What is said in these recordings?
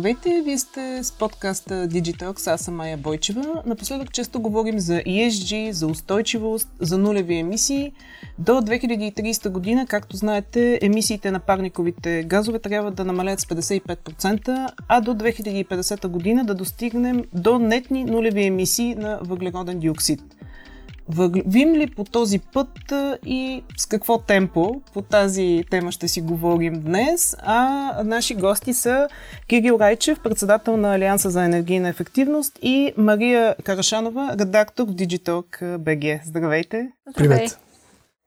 Здравейте, вие сте с подкаста Digitalx, аз съм Майя Бойчева. Напоследък често говорим за ESG, за устойчивост, за нулеви емисии. До 2030 година, както знаете, емисиите на парниковите газове трябва да намалят с 55%, а до 2050 година да достигнем до нетни нулеви емисии на въглероден диоксид – Вървим ли по този път и с какво темпо? По тази тема ще си говорим днес. А наши гости са Кирил Райчев, председател на Алианса за енергийна ефективност и Мария Карашанова, редактор в Digitalk BG. Здравейте! Привет!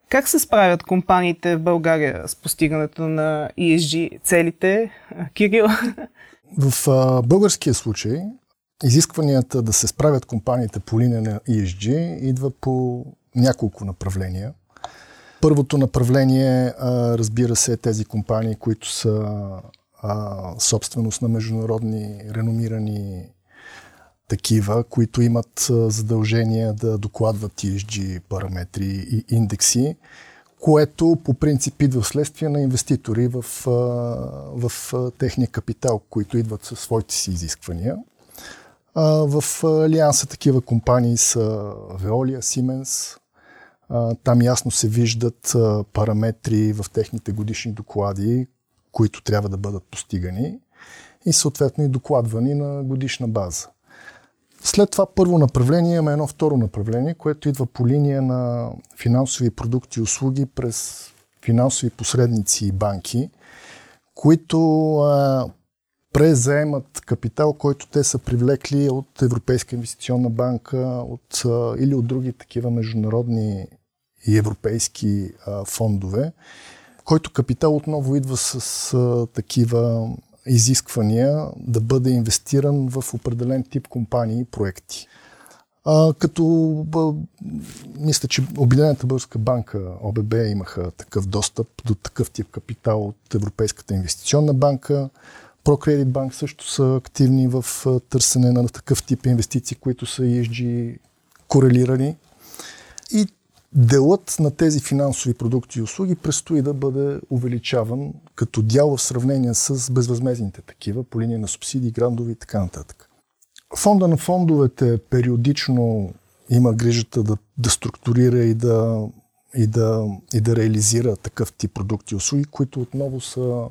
Как се справят компаниите в България с постигането на ESG целите? Кирил? В а, българския случай изискванията да се справят компаниите по линия на ESG идва по няколко направления. Първото направление, разбира се, е тези компании, които са собственост на международни реномирани такива, които имат задължение да докладват ESG параметри и индекси, което по принцип идва вследствие на инвеститори в, в техния капитал, които идват със своите си изисквания. В Алианса такива компании са Veolia, Siemens. Там ясно се виждат параметри в техните годишни доклади, които трябва да бъдат постигани и съответно и докладвани на годишна база. След това първо направление има едно второ направление, което идва по линия на финансови продукти и услуги през финансови посредници и банки, които презаемат капитал, който те са привлекли от Европейска инвестиционна банка от, или от други такива международни и европейски а, фондове, който капитал отново идва с а, такива изисквания да бъде инвестиран в определен тип компании и проекти. А, като бъ, мисля, че Обединената българска банка, ОББ, имаха такъв достъп до такъв тип капитал от Европейската инвестиционна банка. ProCredit Bank също са активни в търсене на такъв тип инвестиции, които са ESG корелирани. И делът на тези финансови продукти и услуги предстои да бъде увеличаван като дял в сравнение с безвъзмезните такива по линия на субсидии, грандови и така нататък. Фонда на фондовете периодично има грижата да, да структурира и да, и, да, и да реализира такъв тип продукти и услуги, които отново са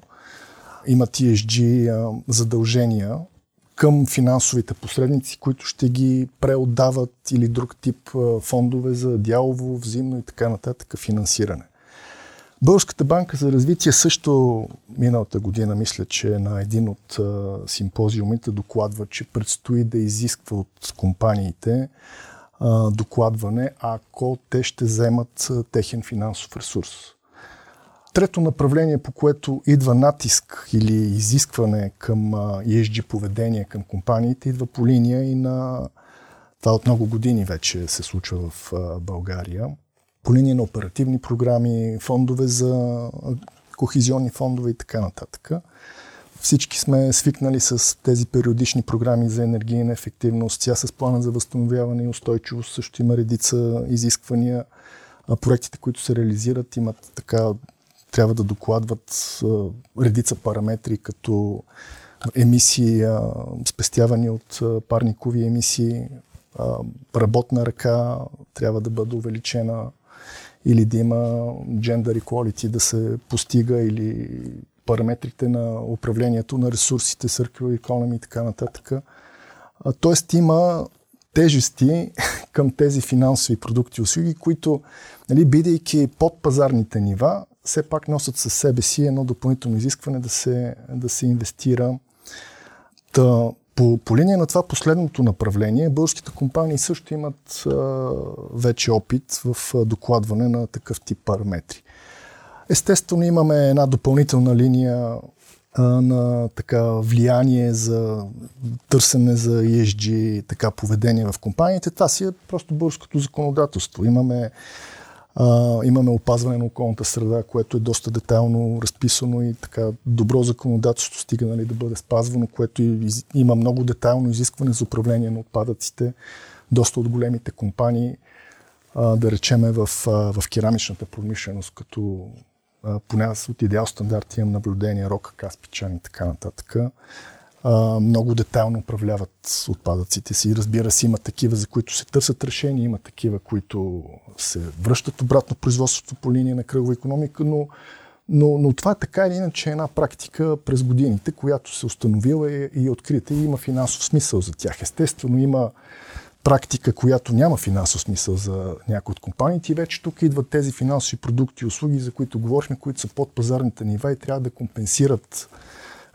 имат ESG задължения към финансовите посредници, които ще ги преотдават или друг тип фондове за дялово, взимно и така нататък финансиране. Българската банка за развитие също миналата година, мисля, че на един от симпозиумите докладва, че предстои да изисква от компаниите докладване, ако те ще вземат техен финансов ресурс. Трето направление, по което идва натиск или изискване към ESG поведение към компаниите, идва по линия и на това от много години вече се случва в България. По линия на оперативни програми, фондове за кохизионни фондове и така нататък. Всички сме свикнали с тези периодични програми за енергийна ефективност. Тя с плана за възстановяване и устойчивост също има редица изисквания. Проектите, които се реализират, имат така трябва да докладват редица параметри, като емисии, спестявани от парникови емисии, работна ръка трябва да бъде увеличена или да има gender equality да се постига или параметрите на управлението на ресурсите, circular economy и така нататък. Тоест има тежести към тези финансови продукти и услуги, които, нали, бидейки под пазарните нива, все пак носят със себе си едно допълнително изискване да се, да се инвестира. Та, по, по линия на това последното направление, българските компании също имат а, вече опит в а, докладване на такъв тип параметри. Естествено, имаме една допълнителна линия а, на така влияние за търсене за ESG, така поведение в компаниите. Това си е просто българското законодателство. Имаме а, имаме опазване на околната среда, което е доста детайлно разписано и така добро законодателство стига нали, да бъде спазвано, което из, има много детайлно изискване за управление на отпадъците. Доста от големите компании, а, да речеме в, в керамичната промишленост, като а, поне аз от идеал стандарт имам наблюдение, Рока, Каспичан и така нататък. Много детайлно управляват отпадъците си. Разбира се, има такива, за които се търсят решения, има такива, които се връщат обратно производството по линия на кръгова економика, но, но, но това е така или иначе една практика през годините, която се установила и, и е открита и има финансов смисъл за тях. Естествено, има практика, която няма финансов смисъл за някои от компаниите и вече тук идват тези финансови продукти и услуги, за които говорихме, които са под пазарните нива и трябва да компенсират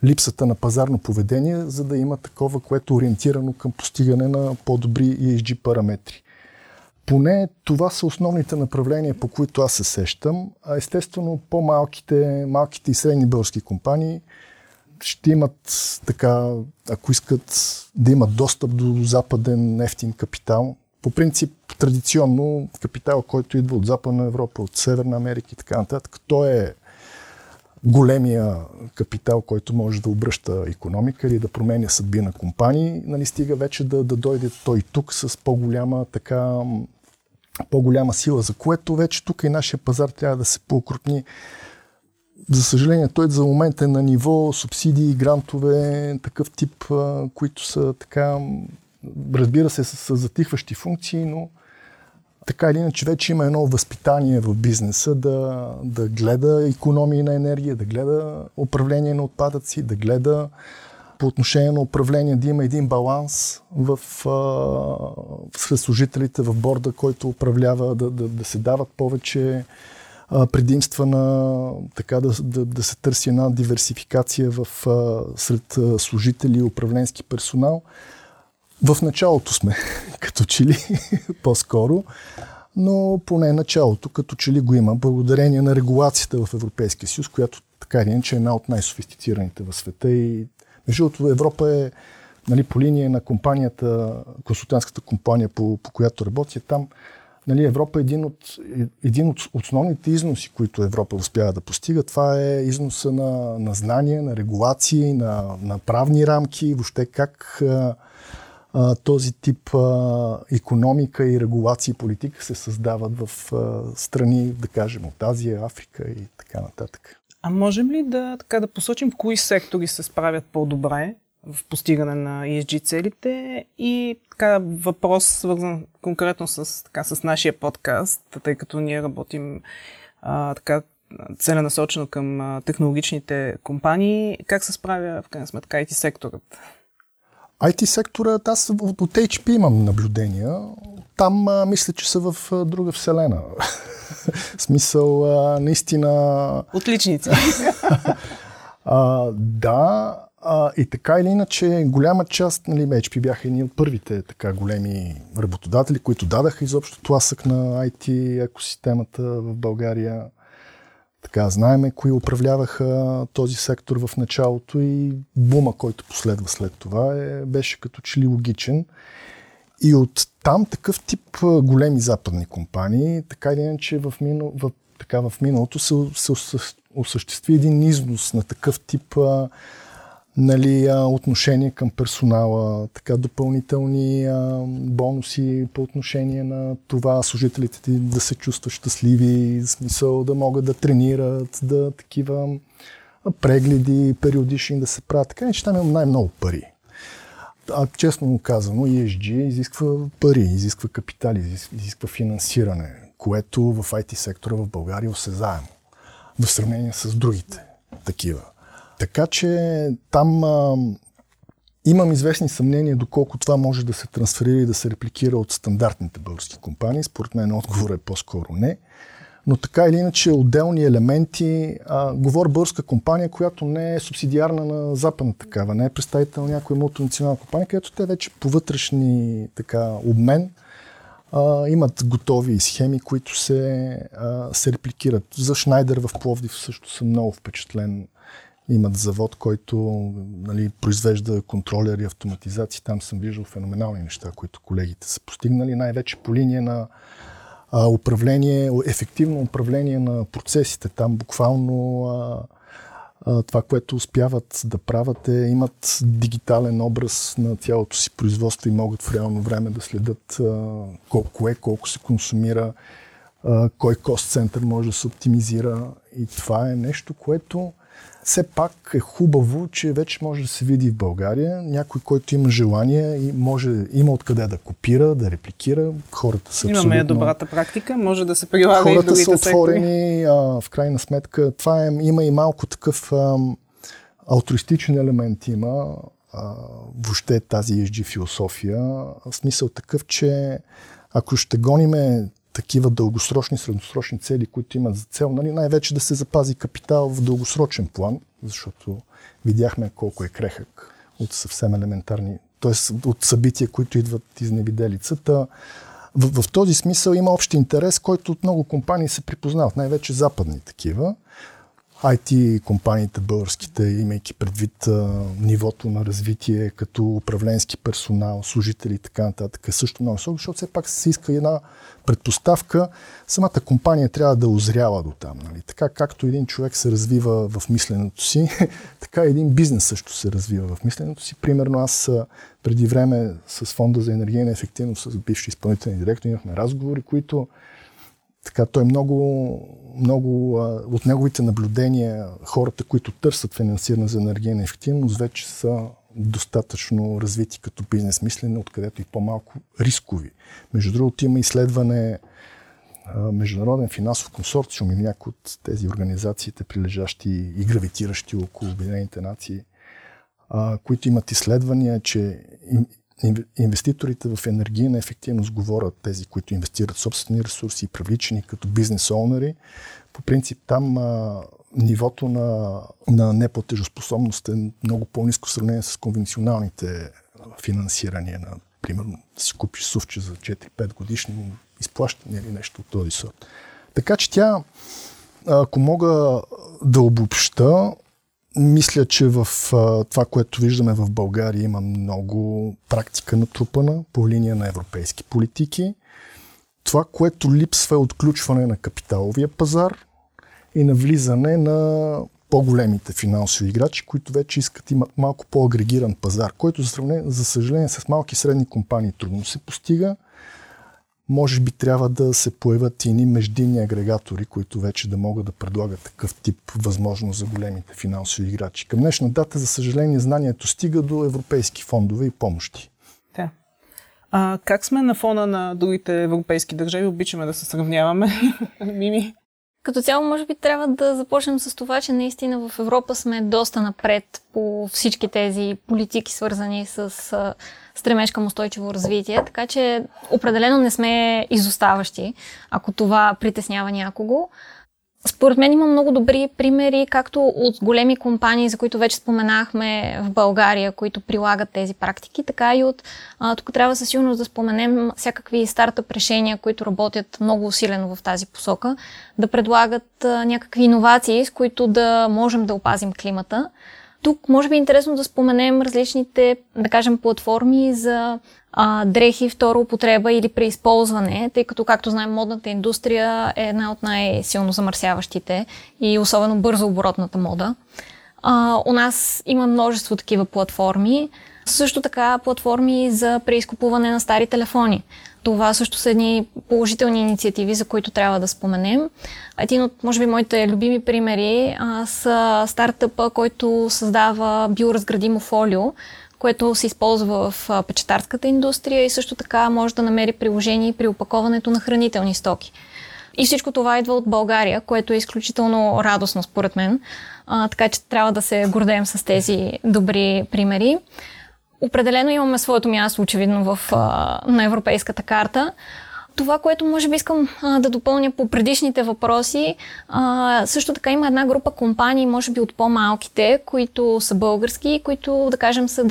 липсата на пазарно поведение, за да има такова, което е ориентирано към постигане на по-добри ESG параметри. Поне това са основните направления, по които аз се сещам. А естествено, по-малките малките и средни български компании ще имат така, ако искат да имат достъп до западен нефтин капитал. По принцип, традиционно капитал, който идва от Западна Европа, от Северна Америка и така нататък, той е големия капитал, който може да обръща економика или да променя съдби на компании, нали, стига вече да, да дойде той тук с по-голяма така по-голяма сила, за което вече тук и нашия пазар трябва да се поукрупни. За съжаление, той за момент е на ниво субсидии, грантове, такъв тип, които са така, разбира се, с затихващи функции, но така или иначе вече има едно възпитание в бизнеса да, да гледа економии на енергия, да гледа управление на отпадъци, да гледа по отношение на управление да има един баланс в, а, сред служителите в борда, който управлява, да, да, да се дават повече предимства на така да, да, да се търси една диверсификация в, сред служители и управленски персонал. В началото сме, като че ли по-скоро, но поне началото, като че ли го има, благодарение на регулацията в Европейския съюз, която така или иначе е една от най-софистицираните в света и между другото Европа е нали, по линия на компанията, консултантската компания, по, по която работя там, нали, Европа е един от, един от основните износи, които Европа успява да постига. Това е износа на, на знания, на регулации, на, на правни рамки, въобще как а, този тип а, економика и регулации и политика се създават в а, страни, да кажем, от Азия, Африка и така нататък. А можем ли да, така, да посочим кои сектори се справят по-добре в постигане на ESG целите и така, въпрос свързан конкретно с, така, с нашия подкаст, тъй като ние работим а, така, целенасочено към технологичните компании. Как се справя в крайна сметка IT секторът? IT секторът, аз от, HP имам наблюдения. Там а, мисля, че са в а, друга вселена. смисъл, а, наистина... Отличници. а, да, а, и така или иначе, голяма част, нали, HP бяха едни от първите така големи работодатели, които дадаха изобщо тласък на IT екосистемата в България. Така, знаеме кои управляваха този сектор в началото и бума, който последва след това, е, беше като че ли логичен. И от там такъв тип големи западни компании, така или иначе в, минал, в, така, в миналото се, се осъществи един износ на такъв тип а, нали, отношение към персонала, така допълнителни а, бонуси по отношение на това служителите ти да се чувстват щастливи, в смисъл да могат да тренират, да такива прегледи периодични да се правят. Така че там има най-много пари. А честно казано, ESG изисква пари, изисква капитали, изисква финансиране, което в IT сектора в България е осезаемо в сравнение с другите такива. Така че там а, имам известни съмнения доколко това може да се трансферира и да се репликира от стандартните български компании. Според мен отговор е по-скоро не. Но така или иначе отделни елементи, а, говоря българска компания, която не е субсидиарна на западна такава, не е представител на някоя мултинационална компания, където те вече по вътрешни така, обмен а, имат готови схеми, които се, а, се репликират. За Шнайдер в Пловдив също съм много впечатлен имат завод, който нали, произвежда контролери, автоматизации. Там съм виждал феноменални неща, които колегите са постигнали. Най-вече по линия на а, управление, ефективно управление на процесите. Там буквално а, а, това, което успяват да правят е, имат дигитален образ на цялото си производство и могат в реално време да следят а, колко е, колко се консумира, а, кой кост център може да се оптимизира. И това е нещо, което все пак е хубаво, че вече може да се види в България някой, който има желание и може, има откъде да копира, да репликира. Хората са Имаме абсолютно... добрата практика, може да се прилага Хората и в другите са отворени, а, в крайна сметка. Това е, има и малко такъв а, алтруистичен елемент има а, въобще тази ESG философия. В смисъл такъв, че ако ще гониме такива дългосрочни, средносрочни цели, които имат за цел, нали, най-вече да се запази капитал в дългосрочен план, защото видяхме колко е крехък от съвсем елементарни, т.е. от събития, които идват изневиделицата. В, в този смисъл има общ интерес, който от много компании се припознават, най-вече западни такива. IT компаниите българските, имайки предвид а, нивото на развитие като управленски персонал, служители и така нататък, също много високо, защото все пак се иска една предпоставка. Самата компания трябва да озрява до там. Нали? Така както един човек се развива в мисленето си, така един бизнес също се развива в мисленето си. Примерно аз преди време с Фонда за енергийна ефективност с бивши изпълнителни директори имахме разговори, които така, той много, много от неговите наблюдения, хората, които търсят финансиране за енергийна ефективност, вече са достатъчно развити като бизнес мислене, откъдето и по-малко рискови. Между другото има изследване Международен финансов консорциум и някои от тези организациите, прилежащи и гравитиращи около Обединените нации, които имат изследвания, че инвеститорите в енергийна ефективност говорят тези, които инвестират собствени ресурси и привличани като бизнес оунери. По принцип там нивото на, на неплатежоспособност е много по-низко в сравнение с конвенционалните финансирания на, примерно, да си купиш сувче за 4-5 годишни изплащане или нещо от този сорт. Така че тя, ако мога да обобща, мисля, че в това, което виждаме в България, има много практика натрупана по линия на европейски политики. Това, което липсва е отключване на капиталовия пазар и на влизане на по-големите финансови играчи, които вече искат имат малко по-агрегиран пазар, който за, за съжаление с малки и средни компании трудно се постига може би трябва да се появят и междинни агрегатори, които вече да могат да предлагат такъв тип възможност за големите финансови играчи. Към днешна дата, за съжаление, знанието стига до европейски фондове и помощи. Да. А как сме на фона на другите европейски държави? Обичаме да се сравняваме. Мими? Като цяло, може би трябва да започнем с това, че наистина в Европа сме доста напред по всички тези политики, свързани с стремеж към устойчиво развитие, така че определено не сме изоставащи, ако това притеснява някого. Според мен има много добри примери, както от големи компании, за които вече споменахме в България, които прилагат тези практики, така и от... А, тук трябва със сигурност да споменем всякакви стартъп решения, които работят много усилено в тази посока, да предлагат а, някакви иновации, с които да можем да опазим климата. Тук може би е интересно да споменем различните, да кажем, платформи за а, дрехи втора употреба или преизползване, тъй като, както знаем, модната индустрия е една от най-силно замърсяващите и особено бързо оборотната мода. А, у нас има множество такива платформи. Също така платформи за преизкупуване на стари телефони. Това също са едни положителни инициативи, за които трябва да споменем. Един от, може би, моите любими примери а, са стартъпа, който създава биоразградимо фолио, което се използва в печатарската индустрия и също така може да намери приложение при опаковането на хранителни стоки. И всичко това идва от България, което е изключително радостно според мен. А, така че трябва да се гордеем с тези добри примери. Определено имаме своето място, очевидно, в, а, на европейската карта. Това, което може би искам а, да допълня по предишните въпроси, а, също така има една група компании, може би от по-малките, които са български, които, да кажем, са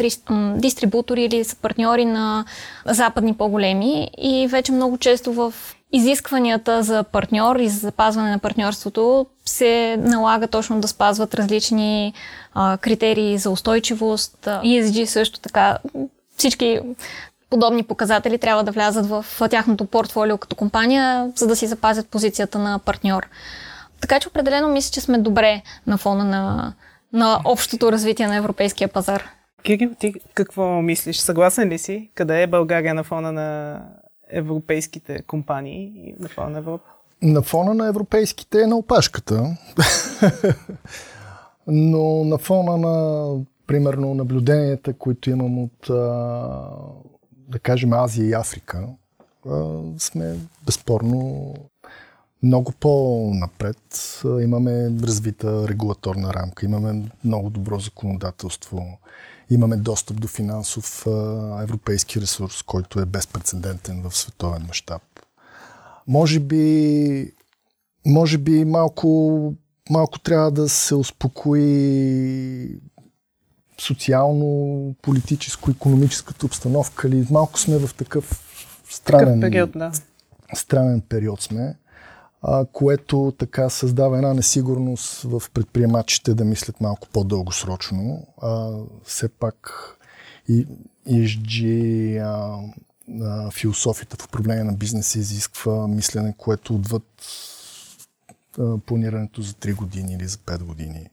дистрибутори или са партньори на западни по-големи и вече много често в изискванията за партньор и за запазване на партньорството се налага точно да спазват различни а, критерии за устойчивост. ESG също така. Всички подобни показатели трябва да влязат в тяхното портфолио като компания, за да си запазят позицията на партньор. Така че определено мисля, че сме добре на фона на, на общото развитие на европейския пазар. Кирил, ти какво мислиш? Съгласен ли си? Къде е България на фона на европейските компании на фона на Европа? На фона на европейските е на опашката. Но на фона на, примерно, наблюденията, които имам от, да кажем, Азия и Африка, сме безспорно много по-напред. Имаме развита регулаторна рамка, имаме много добро законодателство, имаме достъп до финансов европейски ресурс, който е безпредседентен в световен мащаб. Може би, може би малко, малко трябва да се успокои социално, политическо, економическата обстановка. Или малко сме в такъв странен, такъв период, да. странен период сме което така създава една несигурност в предприемачите да мислят малко по-дългосрочно. А, все пак и ESG, а, а, философията в управление на бизнеса изисква мислене, което отвъд а, планирането за 3 години или за 5 години.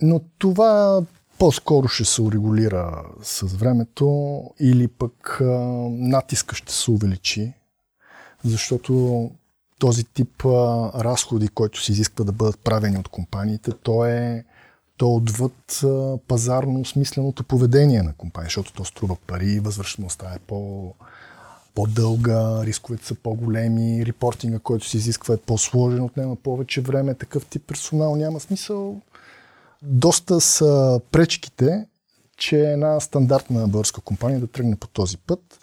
Но това по-скоро ще се урегулира с времето или пък а, натиска ще се увеличи, защото този тип а, разходи, който се изисква да бъдат правени от компаниите, то е то отвъд а, пазарно смисленото поведение на компания, защото то струва пари, възвръщаността е по, по-дълга, рисковете са по-големи, репортинга, който се изисква е по-сложен, отнема повече време, такъв тип персонал няма смисъл. Доста са пречките, че една стандартна българска компания да тръгне по този път.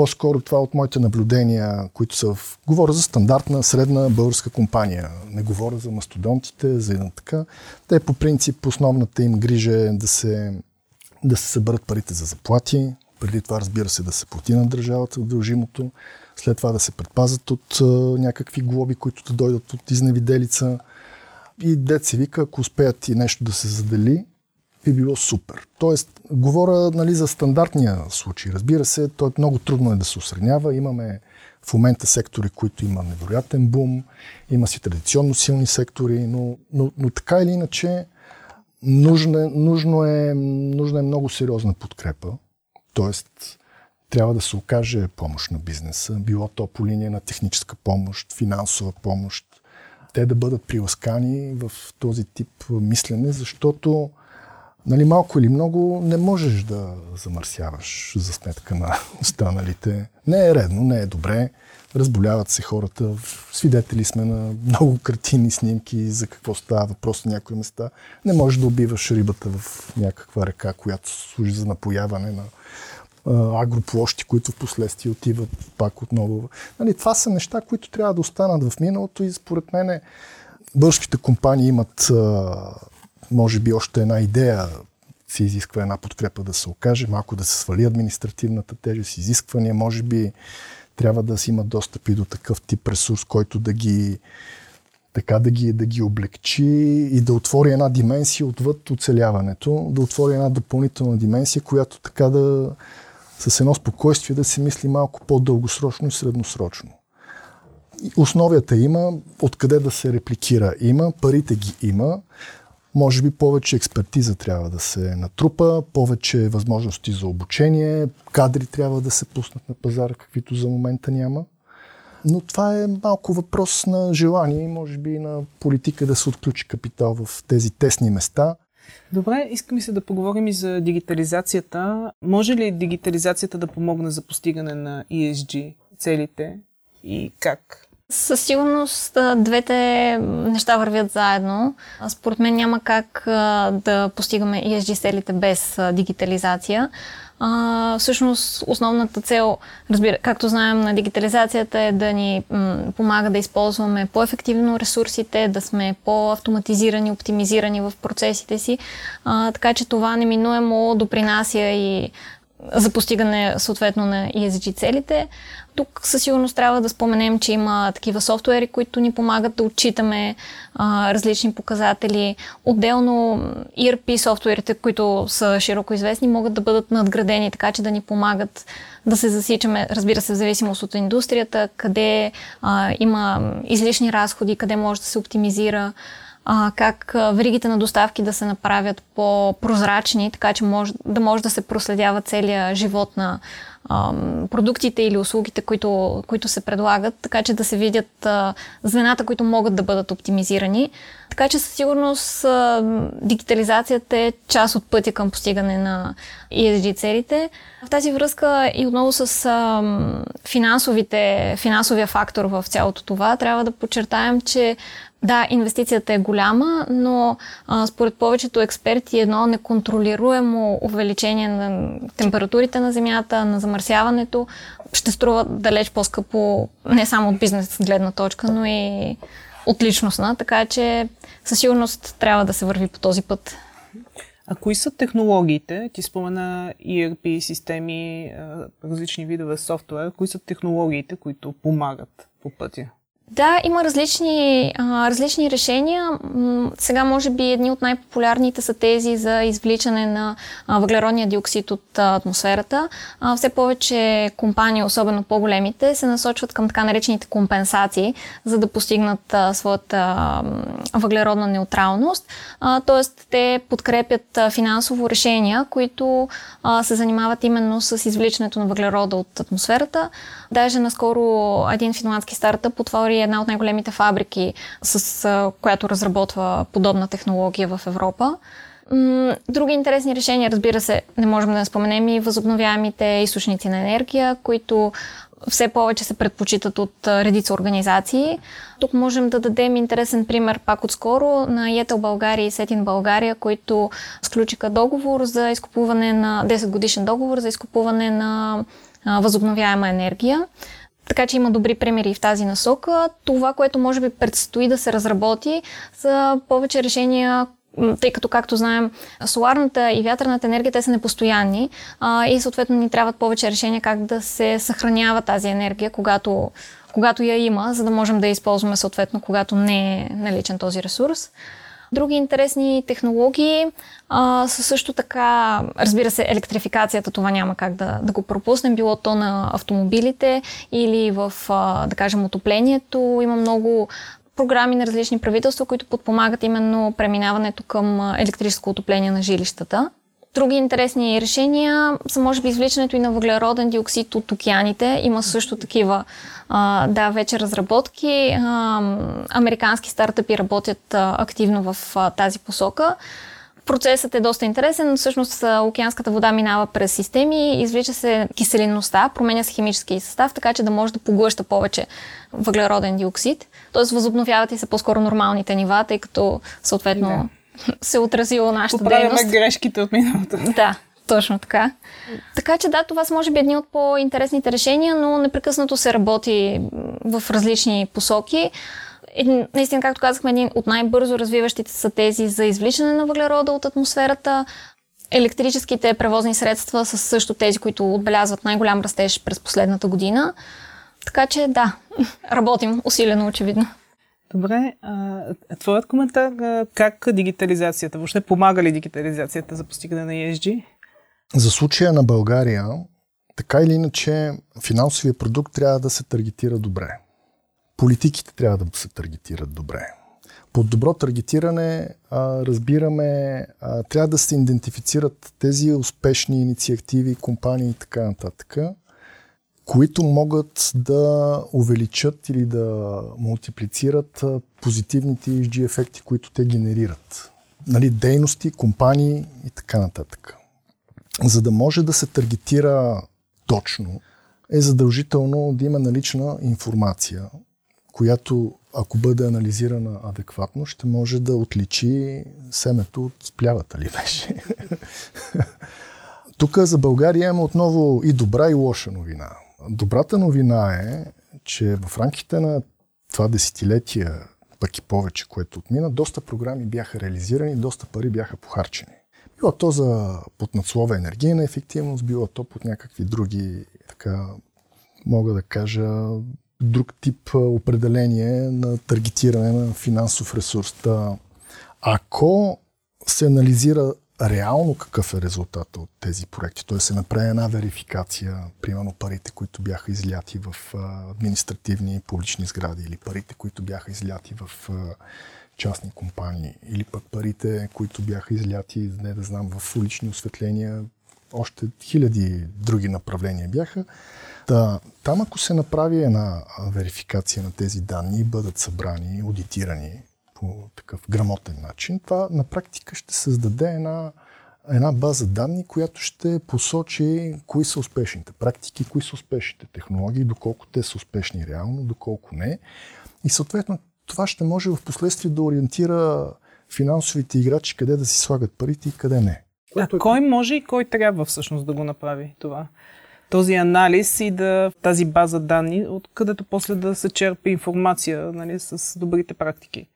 По-скоро това от моите наблюдения, които са в... Говоря за стандартна, средна българска компания. Не говоря за мастодонтите, за така. Те по принцип основната им грижа е да се, да се съберат парите за заплати. Преди това, разбира се, да се плати на държавата дължимото. След това да се предпазят от а, някакви глоби, които да дойдат от изневиделица. И дет се вика, ако успеят и нещо да се задели, би било супер. Тоест, говоря нали, за стандартния случай. Разбира се, той е много трудно е да се осреднява. Имаме в момента сектори, които има невероятен бум, има си традиционно силни сектори, но, но, но така или иначе нужно е, нужно, е, нужно е много сериозна подкрепа. Тоест, трябва да се окаже помощ на бизнеса, било то по линия на техническа помощ, финансова помощ, те да бъдат приласкани в този тип мислене, защото нали, малко или много не можеш да замърсяваш за сметка на останалите. Не е редно, не е добре. Разболяват се хората. Свидетели сме на много картини снимки за какво става въпрос на някои места. Не можеш да убиваш рибата в някаква река, която служи за напояване на агроплощи, които в последствие отиват пак отново. Нали, това са неща, които трябва да останат в миналото и според мен българските компании имат може би още една идея се изисква една подкрепа да се окаже, малко да се свали административната тежест, изисквания, може би трябва да си има достъп и до такъв тип ресурс, който да ги така да ги, да ги облегчи и да отвори една дименсия отвъд оцеляването, да отвори една допълнителна дименсия, която така да с едно спокойствие да се мисли малко по-дългосрочно и средносрочно. Основията има, откъде да се репликира има, парите ги има, може би повече експертиза трябва да се натрупа, повече възможности за обучение, кадри трябва да се пуснат на пазара, каквито за момента няма. Но това е малко въпрос на желание и може би на политика да се отключи капитал в тези тесни места. Добре, искам се да поговорим и за дигитализацията. Може ли дигитализацията да помогне за постигане на ESG целите и как? Със сигурност двете неща вървят заедно. Според мен няма как да постигаме ESG целите без дигитализация. А, всъщност основната цел, разбира, както знаем, на дигитализацията е да ни м, помага да използваме по-ефективно ресурсите, да сме по-автоматизирани, оптимизирани в процесите си, а, така че това неминуемо допринася и за постигане съответно на ESG целите. Тук със сигурност трябва да споменем, че има такива софтуери, които ни помагат да отчитаме а, различни показатели. Отделно ERP софтуерите, които са широко известни, могат да бъдат надградени, така че да ни помагат да се засичаме, разбира се, в зависимост от индустрията, къде а, има излишни разходи, къде може да се оптимизира а, как веригите на доставки да се направят по-прозрачни, така че може, да може да се проследява целият живот на продуктите или услугите, които, които се предлагат, така че да се видят а, звената, които могат да бъдат оптимизирани. Така че със сигурност а, дигитализацията е част от пътя към постигане на ESG целите. В тази връзка и отново с а, финансовите, финансовия фактор в цялото това, трябва да подчертаем, че да, инвестицията е голяма, но а, според повечето експерти едно неконтролируемо увеличение на температурите на Земята, на замърсяването, ще струва далеч по-скъпо не само от бизнес гледна точка, но и от личностна, така че със сигурност трябва да се върви по този път. А кои са технологиите? Ти спомена ERP системи, различни видове софтуер. Кои са технологиите, които помагат по пътя? Да, има различни, различни решения. Сега, може би, едни от най-популярните са тези за извличане на въглеродния диоксид от атмосферата. Все повече компании, особено по-големите, се насочват към така наречените компенсации, за да постигнат своята въглеродна неутралност. А, тоест, те подкрепят финансово решения, които се занимават именно с извличането на въглерода от атмосферата. Даже наскоро един финландски стартъп отвори една от най-големите фабрики, с която разработва подобна технология в Европа. Други интересни решения, разбира се, не можем да не споменем и възобновяемите източници на енергия, които все повече се предпочитат от редица организации. Тук можем да дадем интересен пример пак отскоро на Етел България и Сетин България, които сключиха договор за изкупуване на 10 годишен договор за изкупуване на възобновяема енергия. Така че има добри примери в тази насока. Това, което може би предстои да се разработи, са повече решения, тъй като, както знаем, соларната и вятърната енергия, те са непостоянни а, и съответно ни трябват повече решения как да се съхранява тази енергия, когато, когато я има, за да можем да я използваме съответно, когато не е наличен този ресурс. Други интересни технологии а, са също така, разбира се, електрификацията, това няма как да, да го пропуснем, било то на автомобилите или в, а, да кажем, отоплението. Има много програми на различни правителства, които подпомагат именно преминаването към електрическо отопление на жилищата. Други интересни решения са може би извличането и на въглероден диоксид от океаните. Има също такива, а, да, вече разработки. А, американски стартъпи работят а, активно в а, тази посока. Процесът е доста интересен. Всъщност океанската вода минава през системи, извлича се киселинността, променя се химически състав, така че да може да поглъща повече въглероден диоксид. Тоест възобновяват и се по-скоро нормалните нива, тъй като съответно се е отразило нашата Поправяме дейност. грешките от миналото. Да, точно така. Така че да, това са може би едни от по-интересните решения, но непрекъснато се работи в различни посоки. Един, наистина, както казахме, един от най-бързо развиващите са тези за извличане на въглерода от атмосферата. Електрическите превозни средства са също тези, които отбелязват най-голям растеж през последната година. Така че да, работим усилено, очевидно. Добре, а, твоят коментар как дигитализацията, въобще помага ли дигитализацията за постигане на ESG? За случая на България, така или иначе, финансовия продукт трябва да се таргетира добре. Политиките трябва да се таргетират добре. Под добро таргетиране а, разбираме, а, трябва да се идентифицират тези успешни инициативи, компании и така нататък, които могат да увеличат или да мултиплицират позитивните ESG ефекти, които те генерират. Нали, дейности, компании и така нататък. За да може да се таргетира точно, е задължително да има налична информация, която, ако бъде анализирана адекватно, ще може да отличи семето от сплявата ли беше. Тук за България има отново и добра и лоша новина. Добрата новина е, че в рамките на това десетилетие, пък и повече, което отмина, доста програми бяха реализирани, доста пари бяха похарчени. Било то за под надслова енергийна ефективност, било то под някакви други, така мога да кажа, друг тип определение на таргетиране на финансов ресурс. Ако се анализира реално какъв е резултат от тези проекти. Той се направи една верификация, примерно парите, които бяха изляти в административни публични сгради или парите, които бяха изляти в частни компании или пък парите, които бяха изляти, не да знам, в улични осветления, още хиляди други направления бяха. Да, там ако се направи една верификация на тези данни бъдат събрани, аудитирани по такъв грамотен начин, това на практика ще създаде една, една база данни, която ще посочи кои са успешните практики, кои са успешните технологии, доколко те са успешни реално, доколко не. И съответно това ще може в последствие да ориентира финансовите играчи къде да си слагат парите и къде не. А е... кой може и кой трябва всъщност да го направи това? Този анализ и да тази база данни, откъдето после да се черпи информация нали, с добрите практики.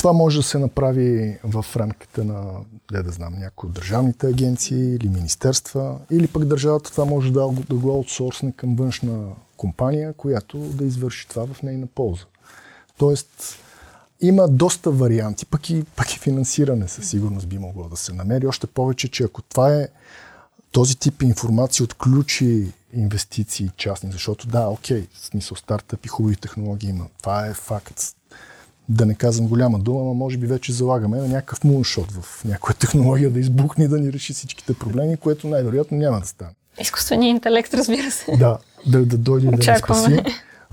Това може да се направи в рамките на, не да знам, някои от държавните агенции или министерства, или пък държавата това може да, да го аутсорсне към външна компания, която да извърши това в нейна полза. Тоест, има доста варианти, пък и, пък и финансиране със сигурност би могло да се намери. Още повече, че ако това е този тип информация отключи инвестиции частни, защото да, окей, смисъл стартъп и хубави технологии има. Това е факт. Да не казвам голяма дума, но може би вече залагаме на някакъв муншот в някоя технология да избухне и да ни реши всичките проблеми, което най-вероятно няма да стане. Изкуственият интелект, разбира се. Да, да, да дойде да ни спаси.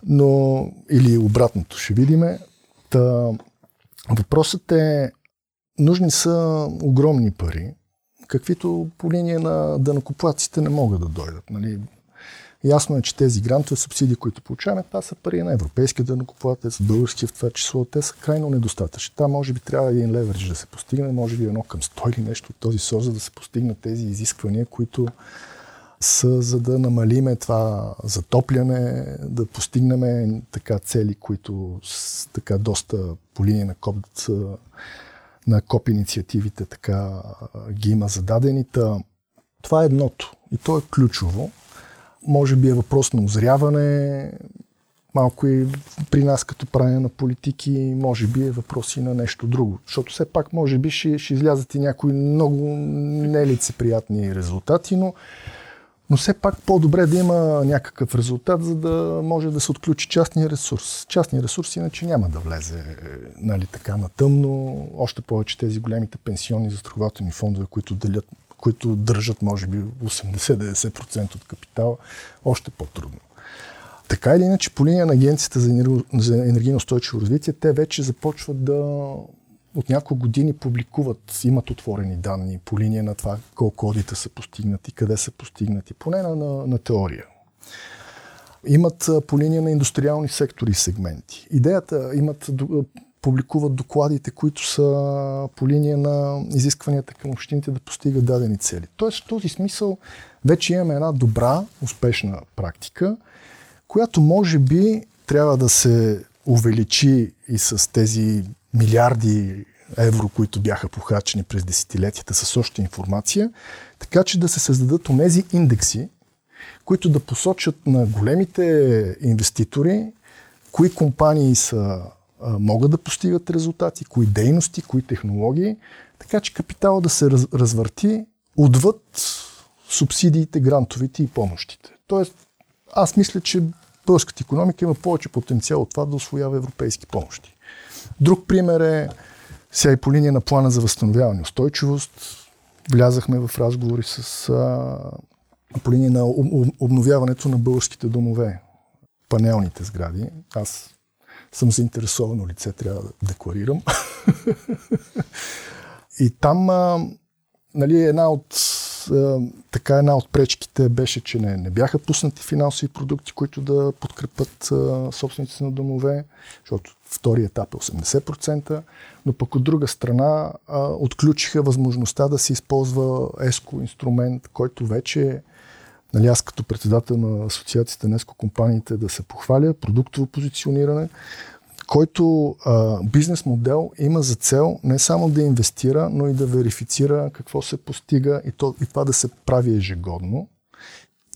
Но, или обратното, ще видиме. Та, въпросът е, нужни са огромни пари, каквито по линия на дънакоплаците не могат да дойдат. Нали? Ясно е, че тези грантове, субсидии, които получаваме, това са пари на европейския дънакоплатец, български в това число, те са крайно недостатъчни. Там може би трябва един леверидж да се постигне, може би едно към 100 или нещо от този сорт, за да се постигнат тези изисквания, които са за да намалиме това затопляне, да постигнем така цели, които с, така доста по линия на КОП, на КОП инициативите така ги има зададените. Това е едното и то е ключово. Може би е въпрос на озряване, малко и при нас като правене на политики, може би е въпрос и на нещо друго. Защото все пак може би ще, ще излязат и някои много нелицеприятни резултати, но но все пак по-добре да има някакъв резултат, за да може да се отключи частния ресурс. Частния ресурс иначе няма да влезе нали, така на тъмно. Още повече тези големите пенсионни застрахователни фондове, които, делят, които държат може би 80-90% от капитала, още по-трудно. Така или иначе, по линия на Агенцията за енергийно устойчиво развитие, те вече започват да от няколко години публикуват, имат отворени данни по линия на това колко одита са постигнати, къде са постигнати, поне на, на, на теория. Имат по линия на индустриални сектори и сегменти. Идеята имат публикуват докладите, които са по линия на изискванията към общините да постигат дадени цели. Тоест в този смисъл вече имаме една добра, успешна практика, която може би трябва да се увеличи и с тези милиарди евро, които бяха похарчени през десетилетията с още информация, така че да се създадат онези индекси, които да посочат на големите инвеститори, кои компании са, могат да постигат резултати, кои дейности, кои технологии, така че капитал да се раз, развърти отвъд субсидиите, грантовите и помощите. Тоест, аз мисля, че българската економика има повече потенциал от това да освоява европейски помощи. Друг пример е сега и по линия на плана за възстановяване устойчивост. Влязахме в разговори с а, по линия на обновяването на българските домове, панелните сгради. Аз съм заинтересовано лице, трябва да декларирам. и там а, нали, една от така една от пречките беше, че не, не бяха пуснати финансови продукти, които да подкрепят а, собствениците на домове, защото втори етап е 80%, но пък от друга страна а, отключиха възможността да се използва ЕСКО инструмент, който вече нали, аз като председател на Асоциацията на ЕСКО компаниите да се похваля, продуктово позициониране, който а, бизнес модел има за цел не само да инвестира, но и да верифицира какво се постига и, то, и това да се прави ежегодно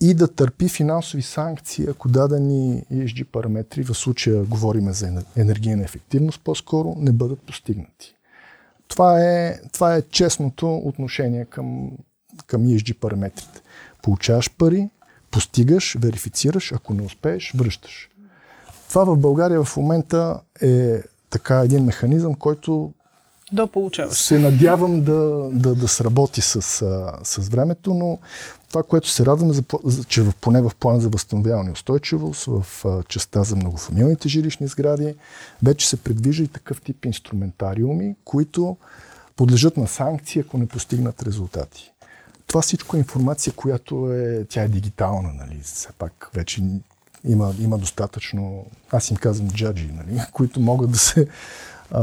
и да търпи финансови санкции, ако дадени ESG параметри, в случая говорим за енергийна ефективност по-скоро, не бъдат постигнати. Това е, това е честното отношение към, към ESG параметрите. Получаваш пари, постигаш, верифицираш, ако не успееш, връщаш. Това в България в момента е така един механизъм, който Да, получаваш. Се надявам да, да, да сработи с, с времето, но това, което се радваме, че в, поне в план за възстановяване и устойчивост, в частта за многофамилните жилищни сгради, вече се предвижда и такъв тип инструментариуми, които подлежат на санкции, ако не постигнат резултати. Това всичко е информация, която е, тя е дигитална, нали, все пак вече има, има достатъчно, аз им казвам джаджи, нали, които могат да се,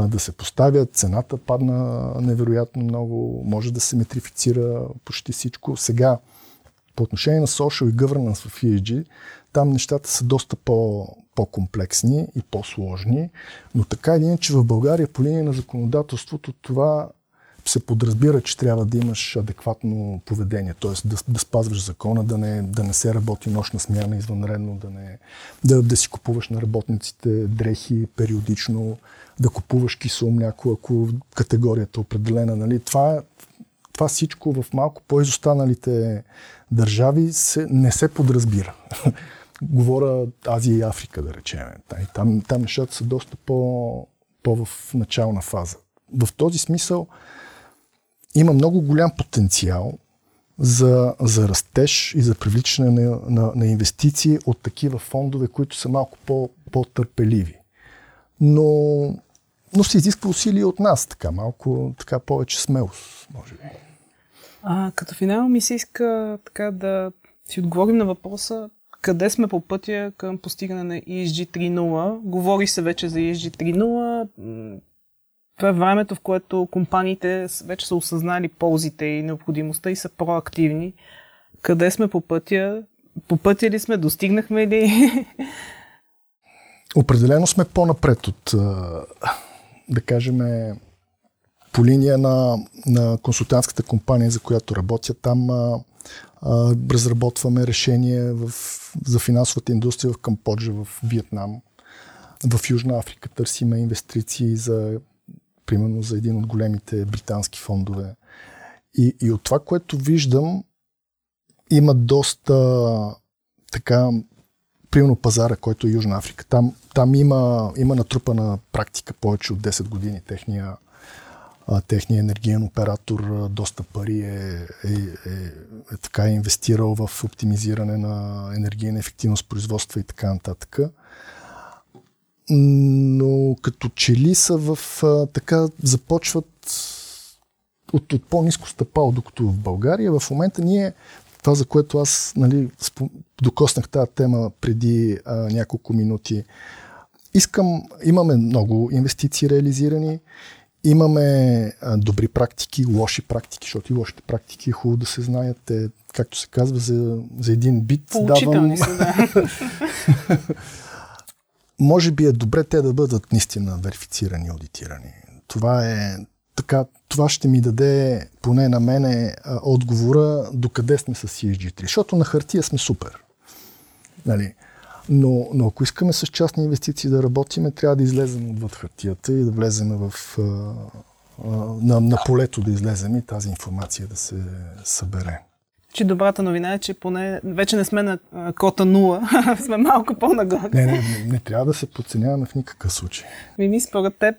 да се поставят, цената падна невероятно много, може да се метрифицира почти всичко. Сега, по отношение на social и governance в ESG, там нещата са доста по, по-комплексни и по-сложни, но така или иначе в България по линия на законодателството това се подразбира, че трябва да имаш адекватно поведение, т.е. Да, да спазваш закона, да не, да не се работи нощна смяна извънредно, да, не, да, да си купуваш на работниците дрехи периодично, да купуваш кисело мляко, ако категорията е определена. Нали? Това, това всичко в малко по-изостаналите държави се, не се подразбира. Говоря Азия и Африка, да речем. Там, там нещата са доста по, по в начална фаза. В този смисъл, има много голям потенциал за, за растеж и за привличане на, на, на инвестиции от такива фондове, които са малко по, по-търпеливи. Но, но се изисква усилие от нас, така малко така повече смелост, може би. А, като финал ми се иска така да си отговорим на въпроса къде сме по пътя към постигане на ESG 3.0. Говори се вече за ESG 3.0. Това е времето, в което компаниите вече са осъзнали ползите и необходимостта и са проактивни. Къде сме по пътя? По пътя ли сме? Достигнахме ли? Определено сме по-напред от, да кажем, по линия на, на консултантската компания, за която работя. Там разработваме решение в, за финансовата индустрия в Камподжа, в Виетнам. В Южна Африка търсиме инвестиции за примерно за един от големите британски фондове. И, и от това, което виждам, има доста така, примерно пазара, който е Южна Африка. Там, там има, има натрупана практика повече от 10 години. Техния, техния енергиен оператор доста пари е, е, е, е така инвестирал в оптимизиране на енергийна ефективност, производства и така нататък но като че ли са в а, така започват от, от по-низко стъпало, докато в България в момента ние това, за което аз нали, докоснах тази тема преди а, няколко минути. Искам, имаме много инвестиции реализирани, имаме а, добри практики, лоши практики, защото и лошите практики е хубаво да се знаят. Те, както се казва, за, за един бит давам... Са, да. може би е добре те да бъдат наистина верифицирани аудитирани. Това е така, това ще ми даде, поне на мене, отговора докъде сме с CSG3. Защото на хартия сме супер. Нали? Но, но ако искаме с частни инвестиции да работиме, трябва да излезем отвъд хартията и да влезем в, на, на полето да излезем и тази информация да се събере че добрата новина е, че поне вече не сме на кота 0, сме малко по-нагоре. Не, не, не, не трябва да се подценяваме в никакъв случай. Мими, според теб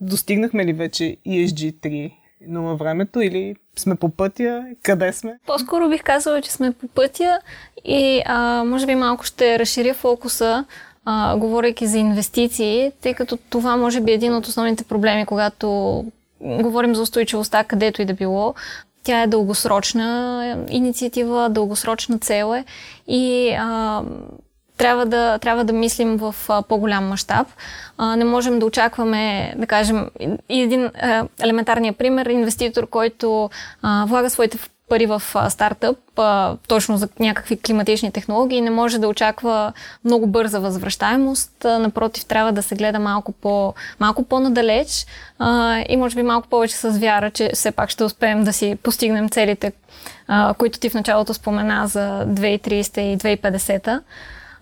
достигнахме ли вече ESG 3 но във времето или сме по пътя? Къде сме? По-скоро бих казала, че сме по пътя и а, може би малко ще разширя фокуса, а, говорейки за инвестиции, тъй като това може би е един от основните проблеми, когато говорим за устойчивостта, където и да било. Тя е дългосрочна инициатива, дългосрочна цел е и а, трябва да, трябва да мислим в а, по-голям мащаб. не можем да очакваме, да кажем, един а, елементарния пример, инвеститор, който а, влага своите пари в стартъп, точно за някакви климатични технологии, не може да очаква много бърза възвръщаемост. Напротив, трябва да се гледа малко, по, малко по-надалеч и може би малко повече с вяра, че все пак ще успеем да си постигнем целите, които ти в началото спомена за 2030 и 2050.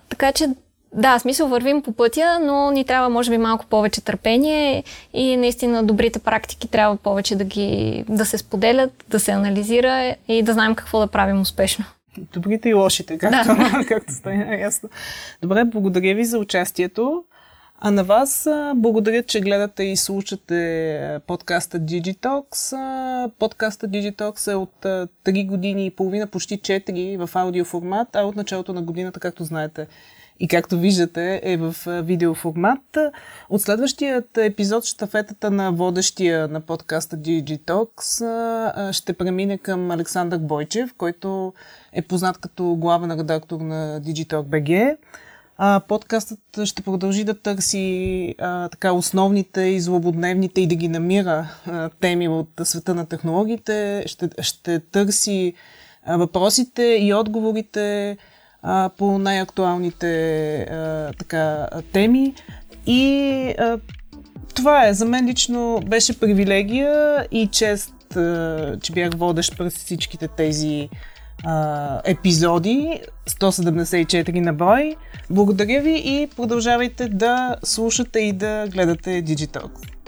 Така че да, смисъл вървим по пътя, но ни трябва може би малко повече търпение и наистина добрите практики трябва повече да, ги, да се споделят, да се анализира и да знаем какво да правим успешно. Добрите и лошите, както, да. както стане ясно. Добре, благодаря ви за участието. А на вас благодаря, че гледате и слушате подкаста Digitox. Подкаста Digitox е от 3 години и половина, почти 4 в аудио формат, а от началото на годината, както знаете, и както виждате е в видеоформат. От следващият епизод штафетата на водещия на подкаста Digitalks ще премине към Александър Бойчев, който е познат като главен редактор на Digitalk BG. Подкастът ще продължи да търси а, така основните и злободневните и да ги намира а, теми от света на технологиите. Ще, ще търси а, въпросите и отговорите а, по най-актуалните а, така, теми. И а, това е. За мен лично беше привилегия и чест, а, че бях водещ през всичките тези а, епизоди, 174 на брой. Благодаря ви и продължавайте да слушате и да гледате Digitalks.